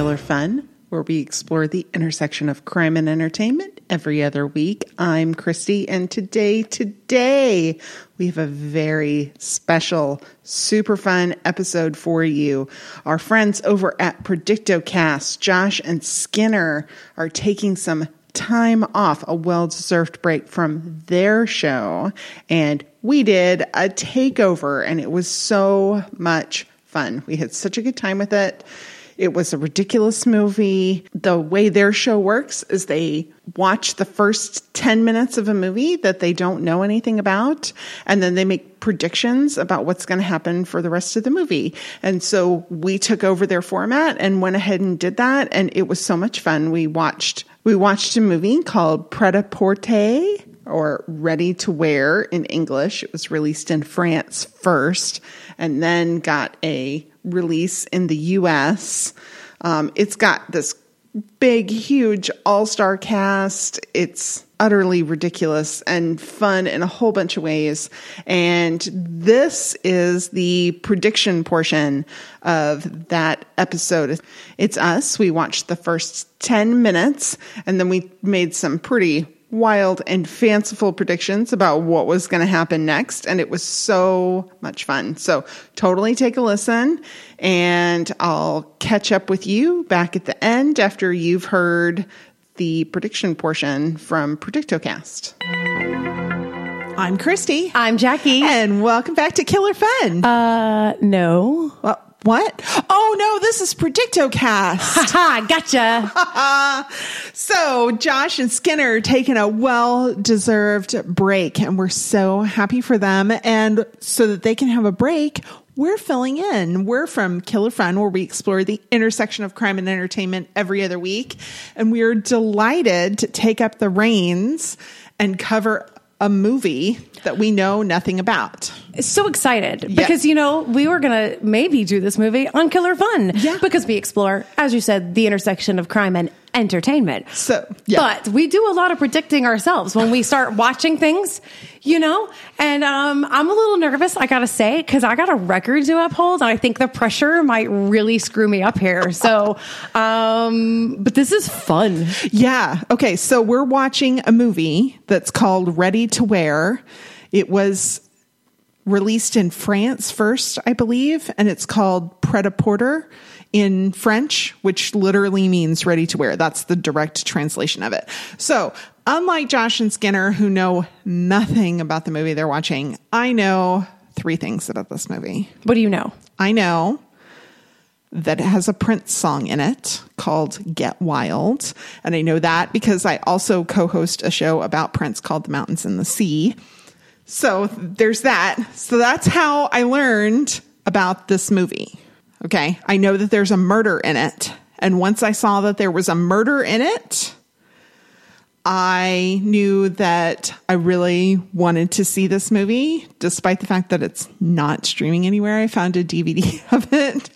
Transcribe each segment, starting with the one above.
Killer Fun, where we explore the intersection of crime and entertainment every other week. I'm Christy, and today, today, we have a very special, super fun episode for you. Our friends over at PredictoCast, Josh and Skinner, are taking some time off, a well deserved break from their show, and we did a takeover, and it was so much fun. We had such a good time with it. It was a ridiculous movie. The way their show works is they watch the first 10 minutes of a movie that they don't know anything about, and then they make predictions about what's going to happen for the rest of the movie. And so we took over their format and went ahead and did that, and it was so much fun. We watched we watched a movie called Pret-a-Porter or Ready to Wear in English. It was released in France first and then got a release in the US. Um, it's got this big, huge all star cast. It's utterly ridiculous and fun in a whole bunch of ways. And this is the prediction portion of that episode. It's us. We watched the first 10 minutes and then we made some pretty wild and fanciful predictions about what was going to happen next. And it was so much fun. So totally take a listen and I'll catch up with you back at the end after you've heard the prediction portion from PredictoCast. I'm Christy. I'm Jackie. And welcome back to Killer Fun. Uh, no. Well, what? Oh no, this is PredictoCast. Ha, ha, gotcha. so Josh and Skinner are taking a well-deserved break and we're so happy for them. And so that they can have a break, we're filling in. We're from Killer Fun, where we explore the intersection of crime and entertainment every other week. And we are delighted to take up the reins and cover a movie that we know nothing about. so excited because, you know, we were to maybe do this movie on Killer Fun. Yeah. Because we explore, as you said, the intersection of crime and entertainment. So, yeah. But we do a lot of predicting ourselves when we start watching things, you know? And um, I'm a little nervous, I gotta say, because I got a record to uphold, and I think the pressure might really screw me up here. So, um, but this is fun. Yeah. Okay. So we're watching a movie that's called Ready to Wear. It was released in France first, I believe, and it's called Pret-a-Porter in French, which literally means ready to wear. That's the direct translation of it. So, unlike Josh and Skinner, who know nothing about the movie they're watching, I know three things about this movie. What do you know? I know that it has a Prince song in it called Get Wild. And I know that because I also co host a show about Prince called The Mountains and the Sea. So there's that. So that's how I learned about this movie. Okay. I know that there's a murder in it. And once I saw that there was a murder in it, I knew that I really wanted to see this movie, despite the fact that it's not streaming anywhere. I found a DVD of it,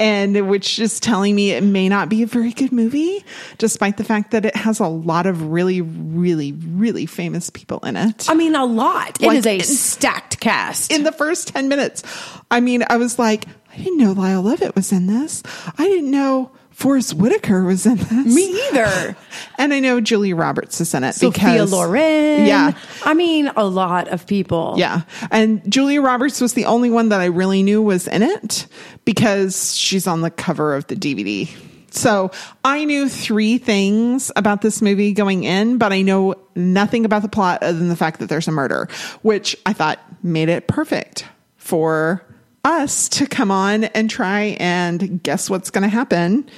and which is telling me it may not be a very good movie, despite the fact that it has a lot of really, really, really famous people in it. I mean, a lot. It Like, is a stacked cast. in the first 10 minutes. I mean, I was like, I didn't know Lyle Lovett was in this. I didn't know Forest Whitaker was in this. Me either. And I know Julia Roberts is in it Sophia because Loren. Yeah. I mean, a lot of people. Yeah. And Julia Roberts was the only one that I really knew was in it because she's on the cover of the DVD. So I knew three things about this movie going in, but I know nothing about the plot other than the fact that there's a murder, which I thought made it perfect for us to come on and try and guess what's going to happen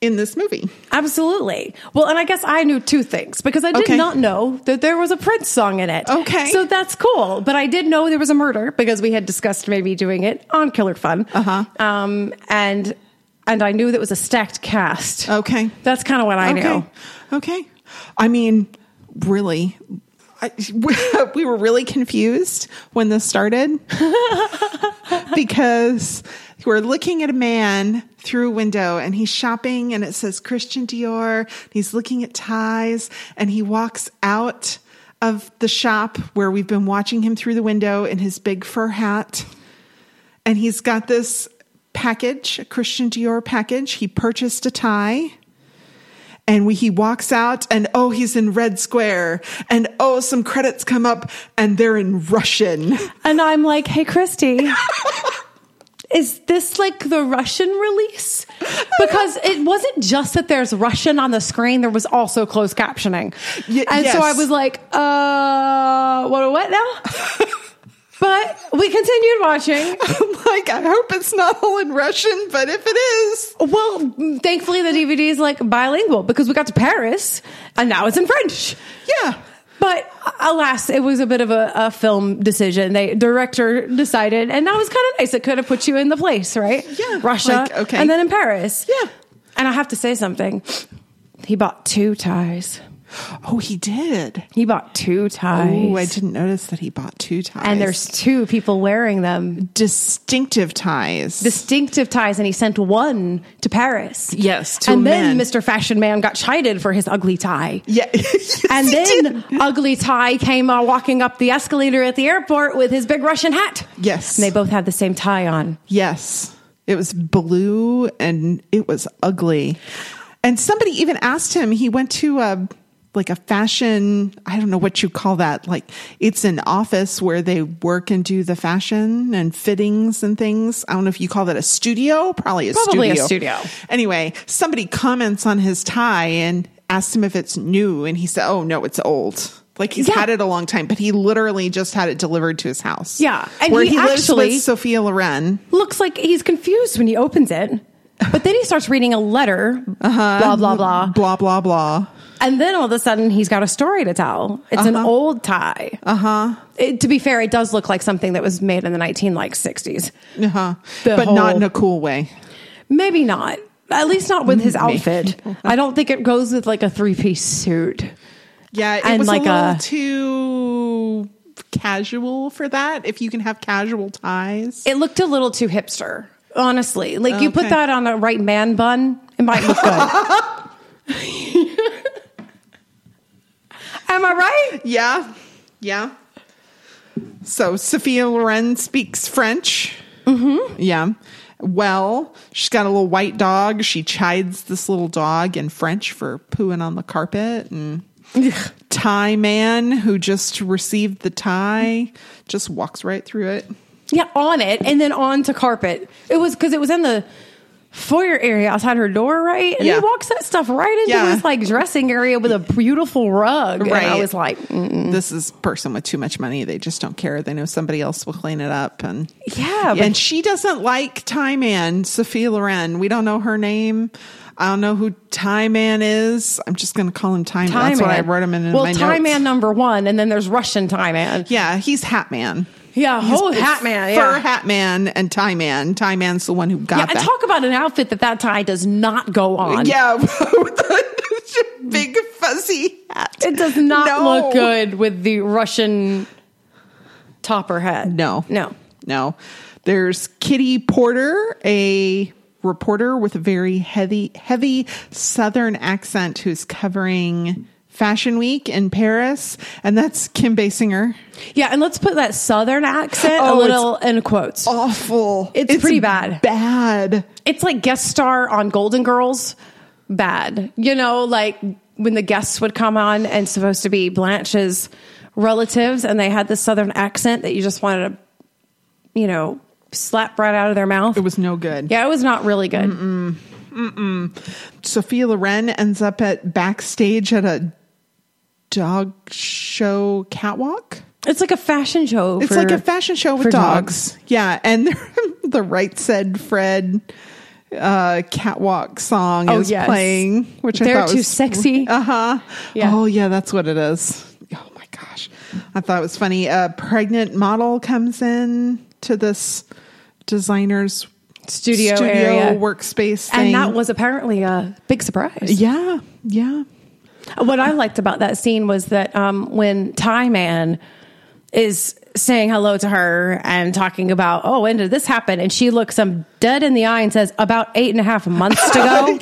in this movie. Absolutely. Well, and I guess I knew two things because I did Okay. not know that there was a Prince song in it. Okay. So that's cool. But I did know there was a murder because we had discussed maybe doing it on Killer Fun. Uh-huh. Um, and and I knew that it was a stacked cast. Okay. That's kind of what I okay. knew. Okay. I mean, really, I, we were really confused when this started because we're looking at a man through a window and he's shopping and it says Christian Dior. He's looking at ties and he walks out of the shop where we've been watching him through the window in his big fur hat. And he's got this package, a Christian Dior package. He purchased a tie and we, he walks out and oh he's in red square and oh some credits come up and they're in russian And I'm like, hey, Christy. Is this like the Russian release? Because it wasn't just that there's Russian on the screen, there was also closed captioning. Y- and so I was like, uh, what, what now? but we continued watching. I'm like i hope it's not all in russian but if it is Well, thankfully the DVD is like bilingual because we got to Paris and now it's in French. yeah But uh, alas, it was a bit of a, a film decision. They director decided, and that was kind of nice. It could have put you in the place, right? Yeah, Russia, like, okay. and then in Paris. Yeah. and I have to say something. He bought two ties. Oh he did He bought two ties. oh i didn't notice that he bought two ties and there's two people wearing them. distinctive ties Distinctive ties, and he sent one to Paris. Yes, to and then. Mr. Fashion Man got chided for his ugly tie. yeah Yes, And then did. Ugly Tie came uh, walking up the escalator at the airport with his big Russian hat. Yes. And they both had the same tie on. Yes. It was blue and it was ugly. And somebody even asked him, he went to a like a fashion, I don't know what you call that. Like it's an office where they work and do the fashion and fittings and things. I don't know if you call that a studio, probably a Probably a studio. studio. Anyway, somebody comments on his tie and asks him if it's new and he said, "Oh, no, it's old." Like he's Yeah. had it a long time, but he literally just had it delivered to his house. Yeah, and where he he, lives actually- with Sophia Loren. Looks like he's confused when he opens it. But then he starts reading a letter, Uh-huh. blah, blah, blah. blah blah blah. And then all of a sudden he's got a story to tell. It's an Uh-huh. old tie. Uh huh. To be fair, it does look like something that was made in the 19 like 60s. Uh huh. But not in a cool way. Maybe not. At least not with his outfit. I don't think it goes with like a three piece suit. Yeah, it And was like a little a- too casual for that. If you can have casual ties, It looked a little too hipster, honestly. Like you put that on a right man bun, it might look good. Am I right? yeah, yeah. So Sophia Loren speaks French. Mm-hmm. Yeah. Well, she's got a little white dog. She chides this little dog in French for pooing on the carpet and. tie man who just received the tie just walks right through it. Yeah, on it and then on to carpet. It was because it was in the foyer area outside her door, right? And Yeah. he walks that stuff right into Yeah. his like dressing area with a beautiful rug. And I was like, mm, This is person with too much money. They just don't care. They know somebody else will clean it up. And yeah, and she doesn't like Tie Man, Sophia Loren. We don't know her name. I don't know who Tie Man is. I'm just going to call him Tie Man. That's what I wrote him in, well, Tie notes. Man number one, and then there's Russian Tie Man. Yeah, he's Hat Man. Yeah, He's whole Hat Man. Fur Yeah. Hat Man and Tie Man. Tie Man's the one who got Yeah, and that. talk about an outfit that that tie does not go on. yeah, with the big fuzzy hat. It does not No. look good with the Russian topper head. No. No. No. There's Kitty Potter, a reporter with a very heavy, heavy Southern accent who's covering Fashion Week in Paris. And that's Kim Basinger. Yeah, and let's put that southern accent a Oh, little in quotes. Awful. It's pretty bad. Bad. It's like guest star on Golden Girls. Bad. You know, like when the guests would come on and supposed to be Blanche's relatives and they had this southern accent that you just wanted to, you know, slap right out of their mouth. It was no good. yeah, it was not really good. Sophia Loren ends up at backstage at a dog show catwalk. It's like a fashion show. It's for- like a fashion show with for dogs. Yeah, and the right said Fred uh, catwalk song Oh, is yes. playing, which They're thought too was sexy. Uh huh. Yeah. Oh yeah, that's what it is. Oh my gosh, I thought it was funny. A pregnant model comes in to this designer's Studio, studio area. workspace thing, and that was apparently a big surprise. yeah, yeah. What I liked about that scene was that um, when Tie Man is saying hello to her and talking about, oh, when did this happen? And she looks him dead in the eye and says, about eight and a half months to go.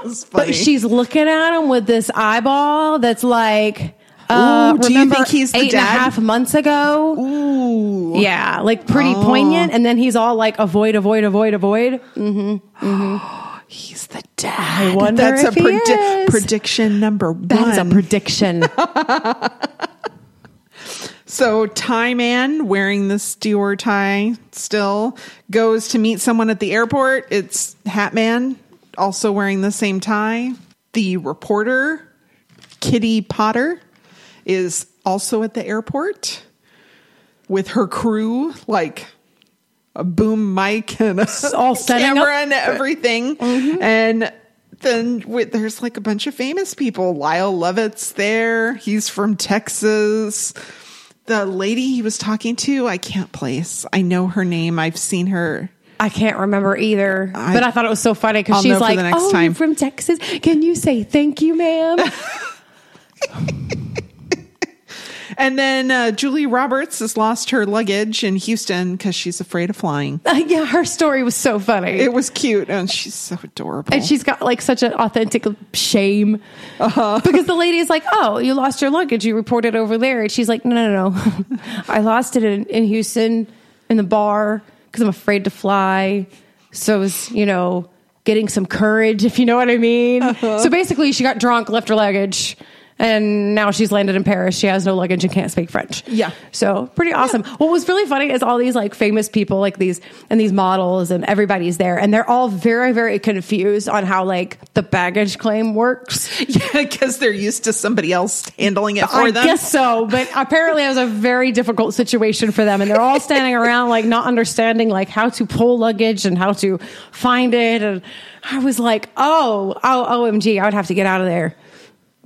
It's. But she's looking at him with this eyeball that's like, uh, Ooh, do you think he's eight and a half months ago? Ooh. Yeah, like pretty Oh. poignant. And then he's all like, avoid, avoid, avoid, avoid. He's the dad. wonder That's if a he is. prediction number one. That's a prediction. So Tie Man wearing the Dior tie still goes to meet someone at the airport. It's Hat Man also wearing the same tie. The reporter Kitty Potter is also at the airport with her crew, like a boom mic and a All camera up. and everything. Mm-hmm. And then with, there's like a bunch of famous people. Lyle Lovett's there. He's from Texas. The lady he was talking to, I can't place. I know her name. I've seen her. I can't remember either, I- but I thought it was so funny because she's like, next "Oh, time." you're from Texas? Can you say thank you, ma'am?" And then uh, Julie Roberts has lost her luggage in Houston because she's afraid of flying. Uh, yeah, her story was so funny, It was cute, and she's so adorable. and she's got like such an authentic shame Uh-huh. because the lady is like, "Oh, you lost your luggage. You reported over there," and she's like, "No, no, no, I lost it in, in Houston in the bar because I'm afraid to fly." So, it was, you know, getting some courage, if you know what I mean. Uh-huh. So basically, she got drunk, left her luggage. And now she's landed in Paris. She has no luggage and can't speak French. Yeah. So pretty awesome. What was really funny is all these like famous people, like these and these models, and everybody's there, and they're all very, very confused on how like the baggage claim works. yeah, because they're used to somebody else handling it for I them. I guess so, but apparently it was a very difficult situation for them, and they're all standing around like not understanding like how to pull luggage and how to find it. And I was like, oh, oh, omg, I would have to get out of there.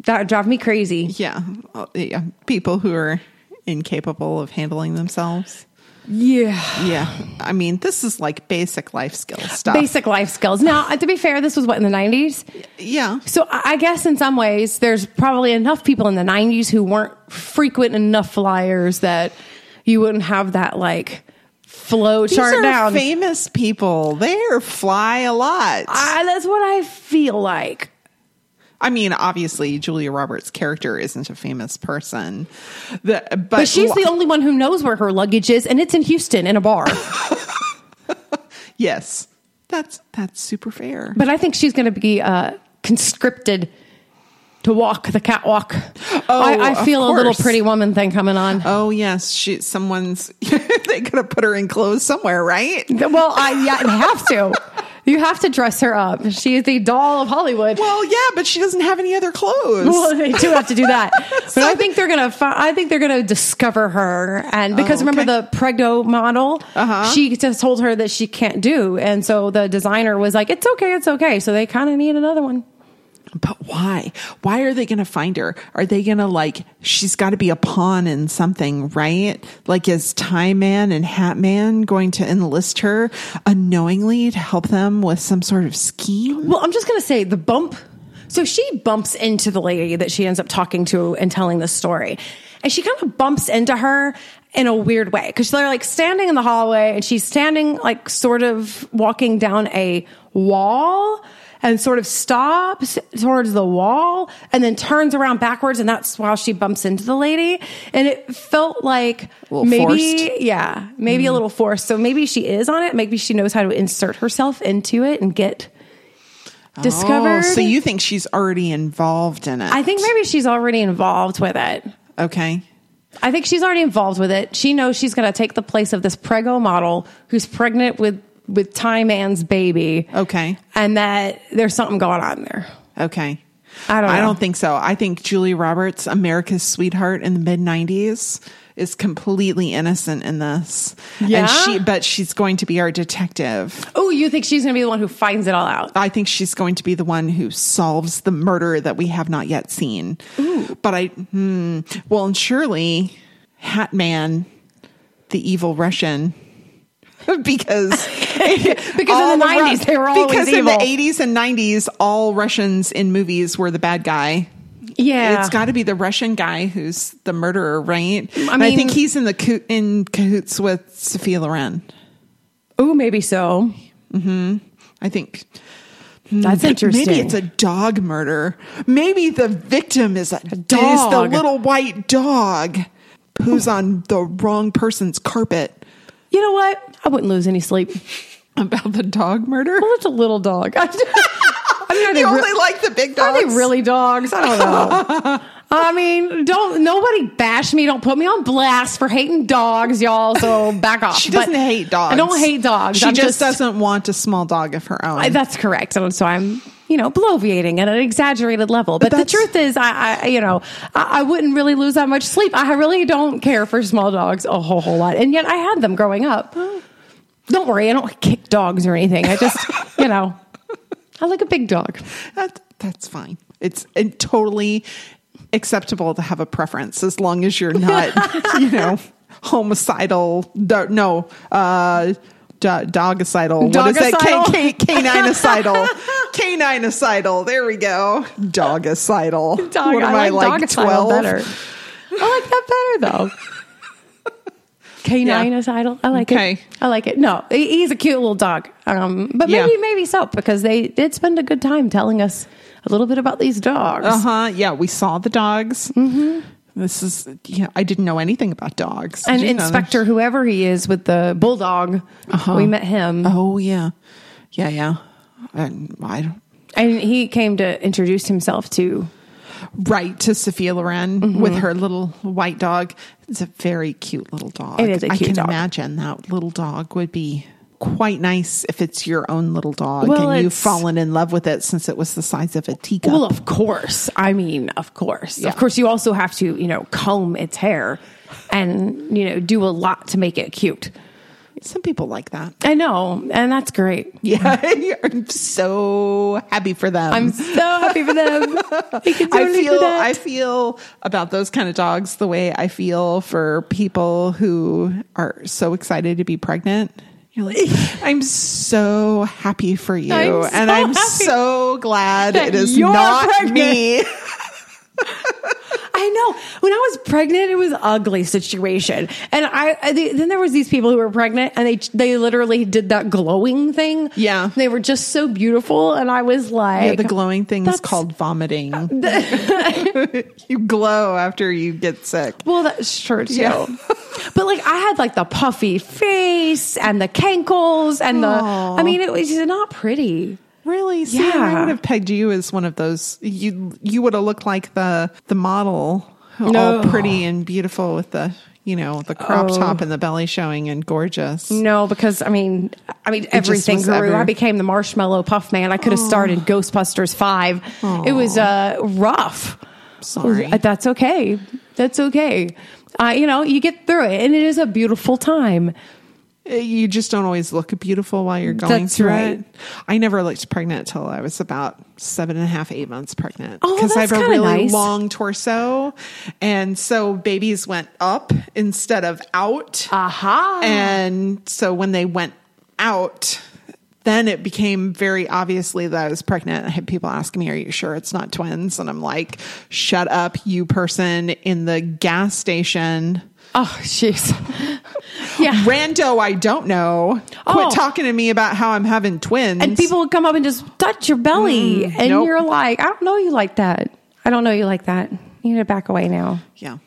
That would drive me crazy. Yeah, Uh, yeah. People who are incapable of handling themselves. Yeah. Yeah, I mean, this is like basic life skills stuff. Basic life skills. Now, to be fair, this was what in the nineties. Yeah, So I guess in some ways, there's probably enough people in the 90s who weren't frequent enough flyers that you wouldn't have that like flow these chart down. famous people. They fly a lot. I, that's what I feel like. I mean, obviously, Julia Roberts' character isn't a famous person, the, but, But she's the only one who knows where her luggage is, and it's in Houston in a bar. yes. That's that's super fair. but I think she's going to be uh, conscripted to walk the catwalk. Oh, I, I feel a little pretty woman thing coming on. Oh yes, she someone's they could have put her in clothes somewhere, right? Well, I yeah, have to. You have to dress her up. She is the doll of Hollywood. Well, yeah, but she doesn't have any other clothes. Well, they do have to do that, but I think they're gonna. Fi- I think they're gonna discover her, and because Oh, remember the pregno model, Uh-huh. she just told her that she can't do, and so the designer was like, "It's okay, it's okay." So they kind of need another one. But why? Why are they going to find her? Are they going to like, she's got to be a pawn in something, right? Like, is Tie Man and Hat Man going to enlist her unknowingly to help them with some sort of scheme? Well, I'm just gonna say the bump. So she bumps into the lady that she ends up talking to and telling the story, and she kind of bumps into her in a weird way because they're like standing in the hallway and she's standing like sort of walking down a wall and sort of stops towards the wall and then turns around backwards and that's while she bumps into the lady and it felt like maybe forced. yeah maybe a mm-hmm. little forced so maybe she is on it maybe she knows how to insert herself into it and get oh, discovered. Oh, so you think she's already involved in it? I think maybe she's already involved with it. Okay. I think she's already involved with it. She knows she's going to take the place of this prego model who's pregnant with with Tie Man's baby. Okay. and that there's something going on there. Okay. I don't I don't think so. I think Julie Roberts, America's sweetheart in the mid '90s, is completely innocent in this. Yeah? and she, but she's going to be our detective. Oh, you think she's going to be the one who finds it all out? I think she's going to be the one who solves the murder that we have not yet seen. But I, hmm, well, and surely Hat Man, the evil Russian, because Because all in the 90s, they were always because evil. in the eighties and nineties, all Russians in movies were the bad guy. Yeah. It's got to be the Russian guy who's the murderer, right? I, mean- I think he's in the co- in cahoots with Sophia Loren. Oh, maybe so. Mm-hmm. I think hmm, That's interesting. Maybe it's a dog murder. Maybe the victim is a, dog. Is the little white dog who's on the wrong person's carpet. You know what? I wouldn't lose any sleep. About the dog murder? Well, it's a little dog. I, I mean, are they You re- only like the big Are dogs. they really dogs? I don't know. I mean, don't nobody bash me. Don't put me on blast for hating dogs, y'all. So back off. She doesn't But hate dogs. I don't hate dogs. She I'm just, doesn't want a small dog of her own. I- that's correct. And so I'm, you know, bloviating at an exaggerated level. But the truth is, I, I you know, I, I wouldn't really lose that much sleep. I really don't care for small dogs a whole whole lot, and yet I had them growing up. Don't worry, I don't kick dogs or anything. I just, you know, I like a big dog. that, that's fine. It's uh, totally acceptable to have a preference as long as you're not, you know, homicidal. No, uh, do- dogicidal. What is? Dogicidal? K- K- Caninicidal. Caninicidal. There we go. Dogicidal. Dog, what am I I, like, like, 12? better. I like that better though. Canine idol. I like Okay. it. I like it. No, he's a cute little dog. Um, but maybe Yeah. maybe so because they did spend a good time telling us a little bit about these dogs. Uh huh. Yeah, we saw the dogs. Mm-hmm. This is, yeah, I didn't know anything about dogs. And you know Inspector, whoever he is with the bulldog, we met him. Oh, yeah. Yeah, yeah. And I don't, and he came to introduce himself to. right to Sophia Loren Mm-hmm. with her little white dog. It's a very cute little dog. It is a I cute can dog. imagine that little dog would be quite nice if it's your own little dog Well, and you've fallen in love with it since it was the size of a teacup. Well, of course. I mean, of course. Of course, you also have to, you know, comb its hair and you know do a lot to make it cute. Some people like that. I know, and that's great. Yeah, I'm so happy for them. I'm so happy for them. They I feel. I feel about those kind of dogs the way I feel for people who are so excited to be pregnant. You're like, I'm so happy for you, I'm so and I'm happy so glad it is not pregnant. me. I know. When I was pregnant, it was ugly situation, and I, I then there was these people who were pregnant, and they they literally did that glowing thing. Yeah. they were just so beautiful, and I was like, Yeah, the glowing thing is called vomiting. you glow after you get sick. Well, that's true too. Yeah. but like I had like the puffy face and the cankles and the I mean it was not pretty. Really? See, and I would have pegged you as one of those. You you would have looked like the the model, No. all pretty and beautiful with the you know the crop Oh. top and the belly showing and gorgeous. No, because I mean I mean just everything grew. ever- I became the marshmallow puff man. I could have starred in Ghostbusters five. It was uh rough. Sorry. That's okay. That's okay. Uh, you know, you get through it and it is a beautiful time. Eh, you just don't always look beautiful while you're going That's through right. it. I never looked pregnant till I was about seven and a half, eight months pregnant. Oh, I have a really nice. long torso. And so babies went up instead of out. Aha. And so when they went out, then it became very obviously that I was pregnant. I had people asking me, Are you sure it's not twins? And I'm like, Shut up, you person in the gas station. Oh, jeez. yeah. Rando, I don't know. Quit Oh. talking to me about how I'm having twins. And people would come up and just touch your belly. and Mm, nope. you're like, I don't know you like that. I don't know you like that. You need to back away now. yeah.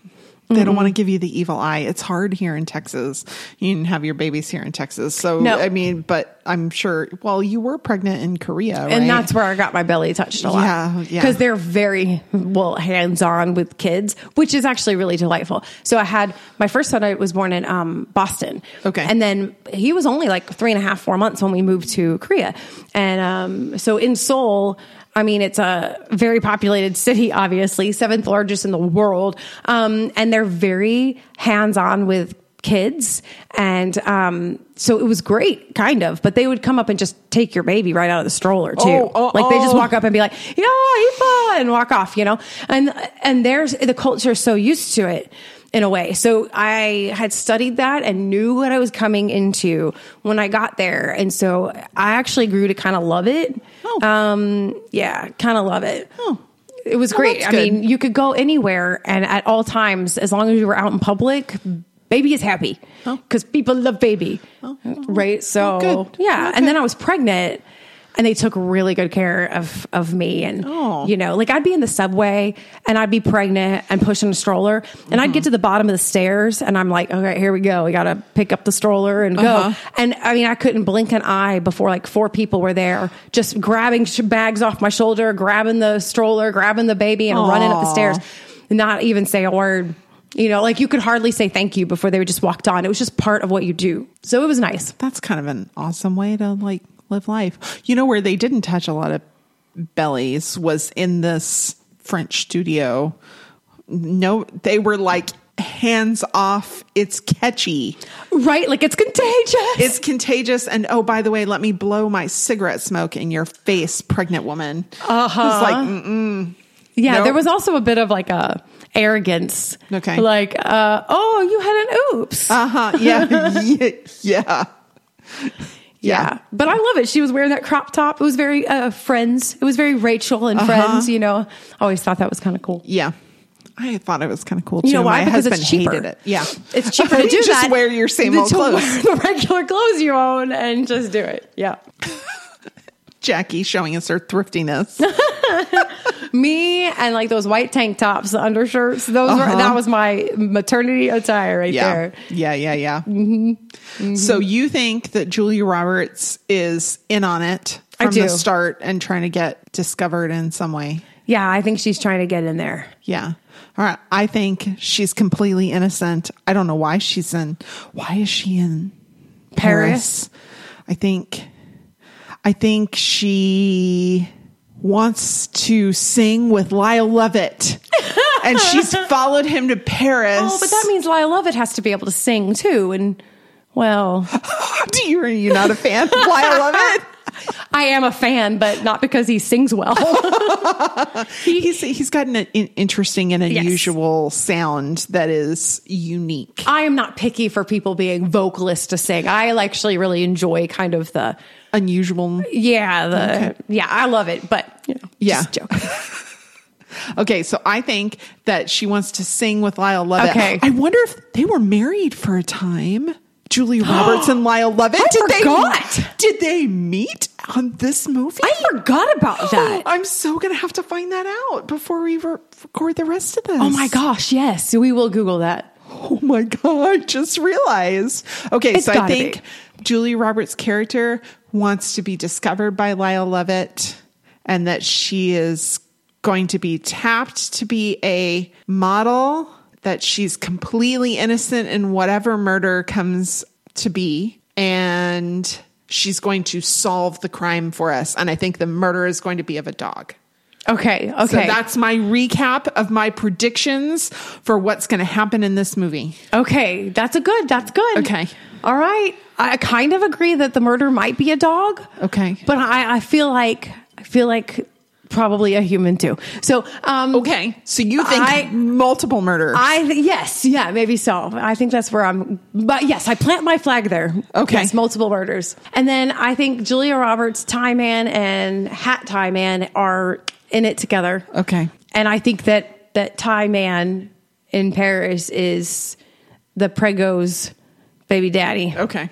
They don't want to give you the evil eye. It's hard here in Texas. You can have your babies here in Texas. So, No. I mean, but I'm sure, well, you were pregnant in Korea, right? And that's where I got my belly touched a lot. Yeah, yeah. Because they're very, well, hands on with kids, which is actually really delightful. So I had my first son, I was born in um, Boston. Okay. And then he was only like three and a half, four months when we moved to Korea. And um, so in Seoul, I mean, it's a very populated city, obviously, seventh largest in the world. Um, and they're very hands on with kids. And um, so it was great, kind of. But they would come up and just take your baby right out of the stroller, too. Oh, oh, like they just walk up and be like, yeah, Ifa, and walk off, you know? And, and there's the culture is so used to it in a way. So I had studied that and knew what I was coming into when I got there. And so I actually grew to kind of love it. Oh. Um, yeah, kind of love it. Oh. It was great. that's I mean, you could go anywhere and at all times, as long as you were out in public, baby is happy because people love baby. Right. So, Oh, good. yeah. Okay. And then I was pregnant and they took really good care of, of me. And, Oh. you know, like I'd be in the subway and I'd be pregnant and pushing a stroller and I'd Mm-hmm. get to the bottom of the stairs and I'm like, okay, here we go. We got to pick up the stroller and Uh-huh. go. And I mean, I couldn't blink an eye before like four people were there, just grabbing bags off my shoulder, grabbing the stroller, grabbing the baby and running up the stairs, not even say a word. You know, like you could hardly say thank you before they would just walked on. It was just part of what you do. So it was nice. That's kind of an awesome way to like live life. You know where they didn't touch a lot of bellies was in this French studio. No, they were like hands off. It's catchy. Right? Like it's contagious. It's contagious. And oh, by the way, let me blow my cigarette smoke in your face, pregnant woman. Uh-huh. It's like, mm, Yeah, Nope. there was also a bit of like a arrogance. Okay. Like, uh, oh, you had an oops. uh huh. Yeah. yeah. Yeah. Yeah. But I love it. She was wearing that crop top. It was very uh, friends. It was very Rachel and Uh-huh. friends, you know. I always thought that was kind of cool. Yeah. I thought it was kind of cool too. You know why? My because husband it's cheaper. hated it. Yeah. It's cheaper to do just that. wear your same old clothes. the regular clothes you own and just do it. Yeah. Jackie showing us her thriftiness. Me and like those white tank tops, the undershirts. Those were that was my maternity attire right Uh-huh. yeah. there. Yeah, yeah, yeah. Mm-hmm. So you think that Julia Roberts is in on it from the start and trying to get discovered in some way? Yeah, I think she's trying to get in there. Yeah. All right. I think she's completely innocent. I don't know why she's in. Why is she in Paris? Paris? I think. I think she wants to sing with Lyle Lovett, and she's followed him to Paris. Oh, but that means Lyle Lovett has to be able to sing too. And well, Do you are you not a fan of Lyle Lovett? I am a fan, but not because he sings well. He's he's got an in- interesting and unusual sound that is unique. I am not picky for people being vocalists to sing. I actually really enjoy kind of the Unusual. yeah the Okay. yeah I love it, but you know Yeah. joking. Okay, so I think that she wants to sing with Lyle Lovett. Okay. I wonder if they were married for a time. Julia Roberts and Lyle Lovett. I did forgot. They, did they meet on this movie? I forgot about that. I'm so gonna have to find that out before we re- record the rest of this. Oh my gosh, yes, we will Google that. Oh my god! I just realized. Okay, It's so I think be. Julia Roberts' character wants to be discovered by Lyle Lovett, and that she is going to be tapped to be a model. That she's completely innocent in whatever murder comes to be, and she's going to solve the crime for us. And I think the murder is going to be of a dog. Okay, okay, So that's my recap of my predictions for what's going to happen in this movie. okay. That's a good. That's good. Okay. all right. I kind of agree that the murder might be a dog. Okay. but I, I feel like I feel like probably a human too. So, um, Okay. So you think I- multiple murders? I yes, yeah, maybe so. I think that's where I'm. But yes, I plant my flag there. Okay. yes, multiple murders, and then I think Julia Roberts, Tie Man, and Hat Tie Man are in it together. okay. and I think that that Tie Man in Paris is the Prego's baby daddy. Okay.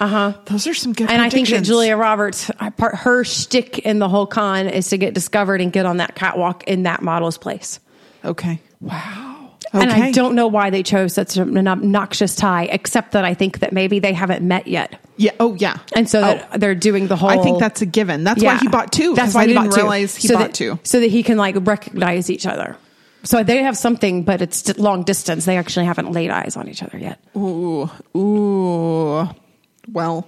Uh huh. Those are some good And I think that. Julia Roberts, her shtick in the whole con is to get discovered and get on that catwalk in that model's place. Okay. Wow. Okay. And I don't know why they chose such an obnoxious tie, except that I think that maybe they haven't met yet. Yeah. Oh, yeah. And so Oh, they're doing the whole. I think that's a given. That's why he bought two. That's why I he didn't bought two. realize he so bought that, two. so that he can like recognize each other. So they have something, but it's long distance. They actually haven't laid eyes on each other yet. Ooh. Ooh. Well,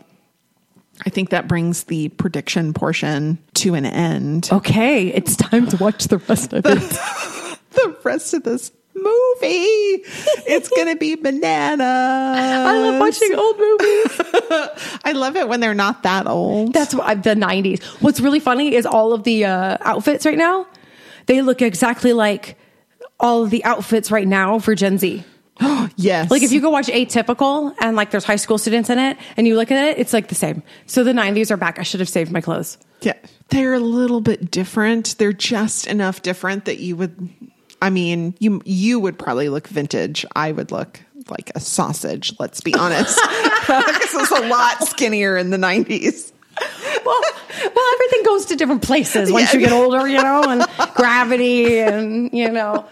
I think that brings the prediction portion to an end. Okay, it's time to watch the rest of it. The rest of this movie, it's going to be bananas. I love watching old movies. I love it when they're not that old. That's what the 90s. What's really funny is all of the uh, outfits right now, they look exactly like all of the outfits right now for Gen Z. yes. Like if you go watch Atypical and like there's high school students in it and you look at it, it's like the same. So the 90s are back. I should have saved my clothes. Yeah. They're a little bit different. They're just enough different that you would I mean, you you would probably look vintage. I would look like a sausage, let's be honest. I was a lot skinnier in the 90s. Well, well, everything goes to different places once you get older, you know, and gravity and, you know.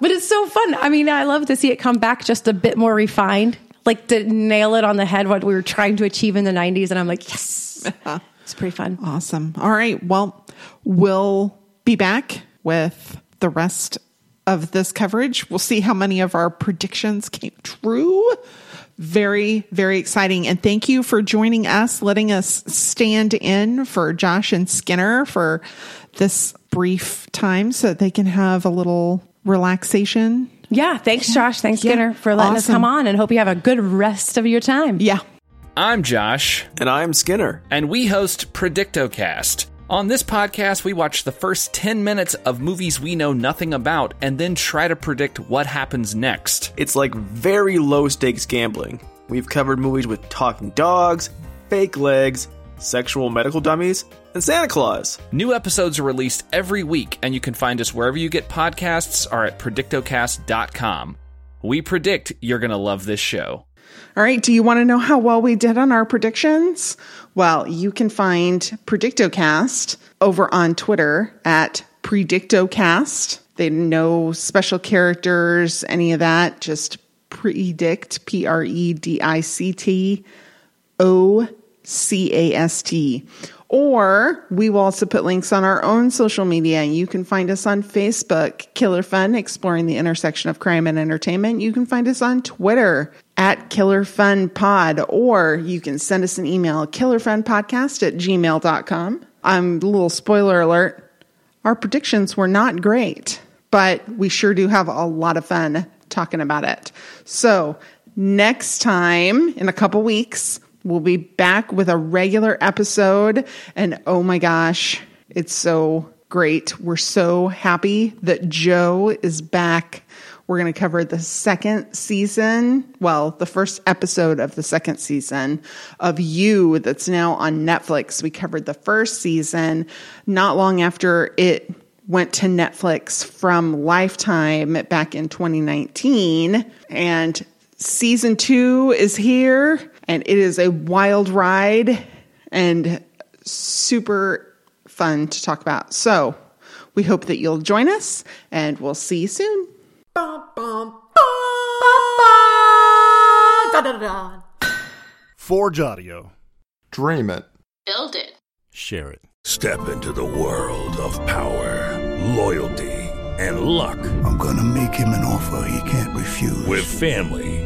But it's so fun. I mean, I love to see it come back just a bit more refined, like to nail it on the head what we were trying to achieve in the 90s. And I'm like, yes, it's pretty fun. Awesome. All right. Well, we'll be back with the rest of this coverage. We'll see how many of our predictions came true. Very, very exciting. And thank you for joining us, letting us stand in for Josh and Skinner for this brief time so that they can have a little relaxation. Yeah. Thanks, Josh. Thanks, Yeah. Skinner, for letting us come on and hope you have a good rest of your time. Yeah. I'm Josh, And I'm Skinner. and we host Predictocast. On this podcast, we watch the first 10 minutes of movies we know nothing about and then try to predict what happens next. It's like very low stakes gambling. We've covered movies with talking dogs, fake legs, sexual medical dummies, and Santa Claus. New episodes are released every week, and you can find us wherever you get podcasts or at predictocast.com. We predict you're going to love this show. All right. Do you want to know how well we did on our predictions? Well, you can find Predictocast over on Twitter at Predictocast. They no special characters, any of that. Just predict, P R E D I C T O C A S T. Or we will also put links on our own social media. You can find us on Facebook, Killer Fun, exploring the intersection of crime and entertainment. You can find us on Twitter at Killer Fun Pod, or you can send us an email, killerfunpodcast at gmail.com. I'm a little spoiler alert. Our predictions were not great, but we sure do have a lot of fun talking about it. So next time in a couple weeks, we'll be back with a regular episode. And oh my gosh, it's so great. We're so happy that Joe is back. We're going to cover the second season, well, the first episode of the second season of You that's now on Netflix. We covered the first season not long after it went to Netflix from Lifetime back in 2019. And season two is here, and it is a wild ride and super fun to talk about. So we hope that you'll join us, and we'll see you soon. Forge Audio. Dream it. Build it. Share it. Step into the world of power, loyalty, and luck. I'm gonna make him an offer he can't refuse. With family,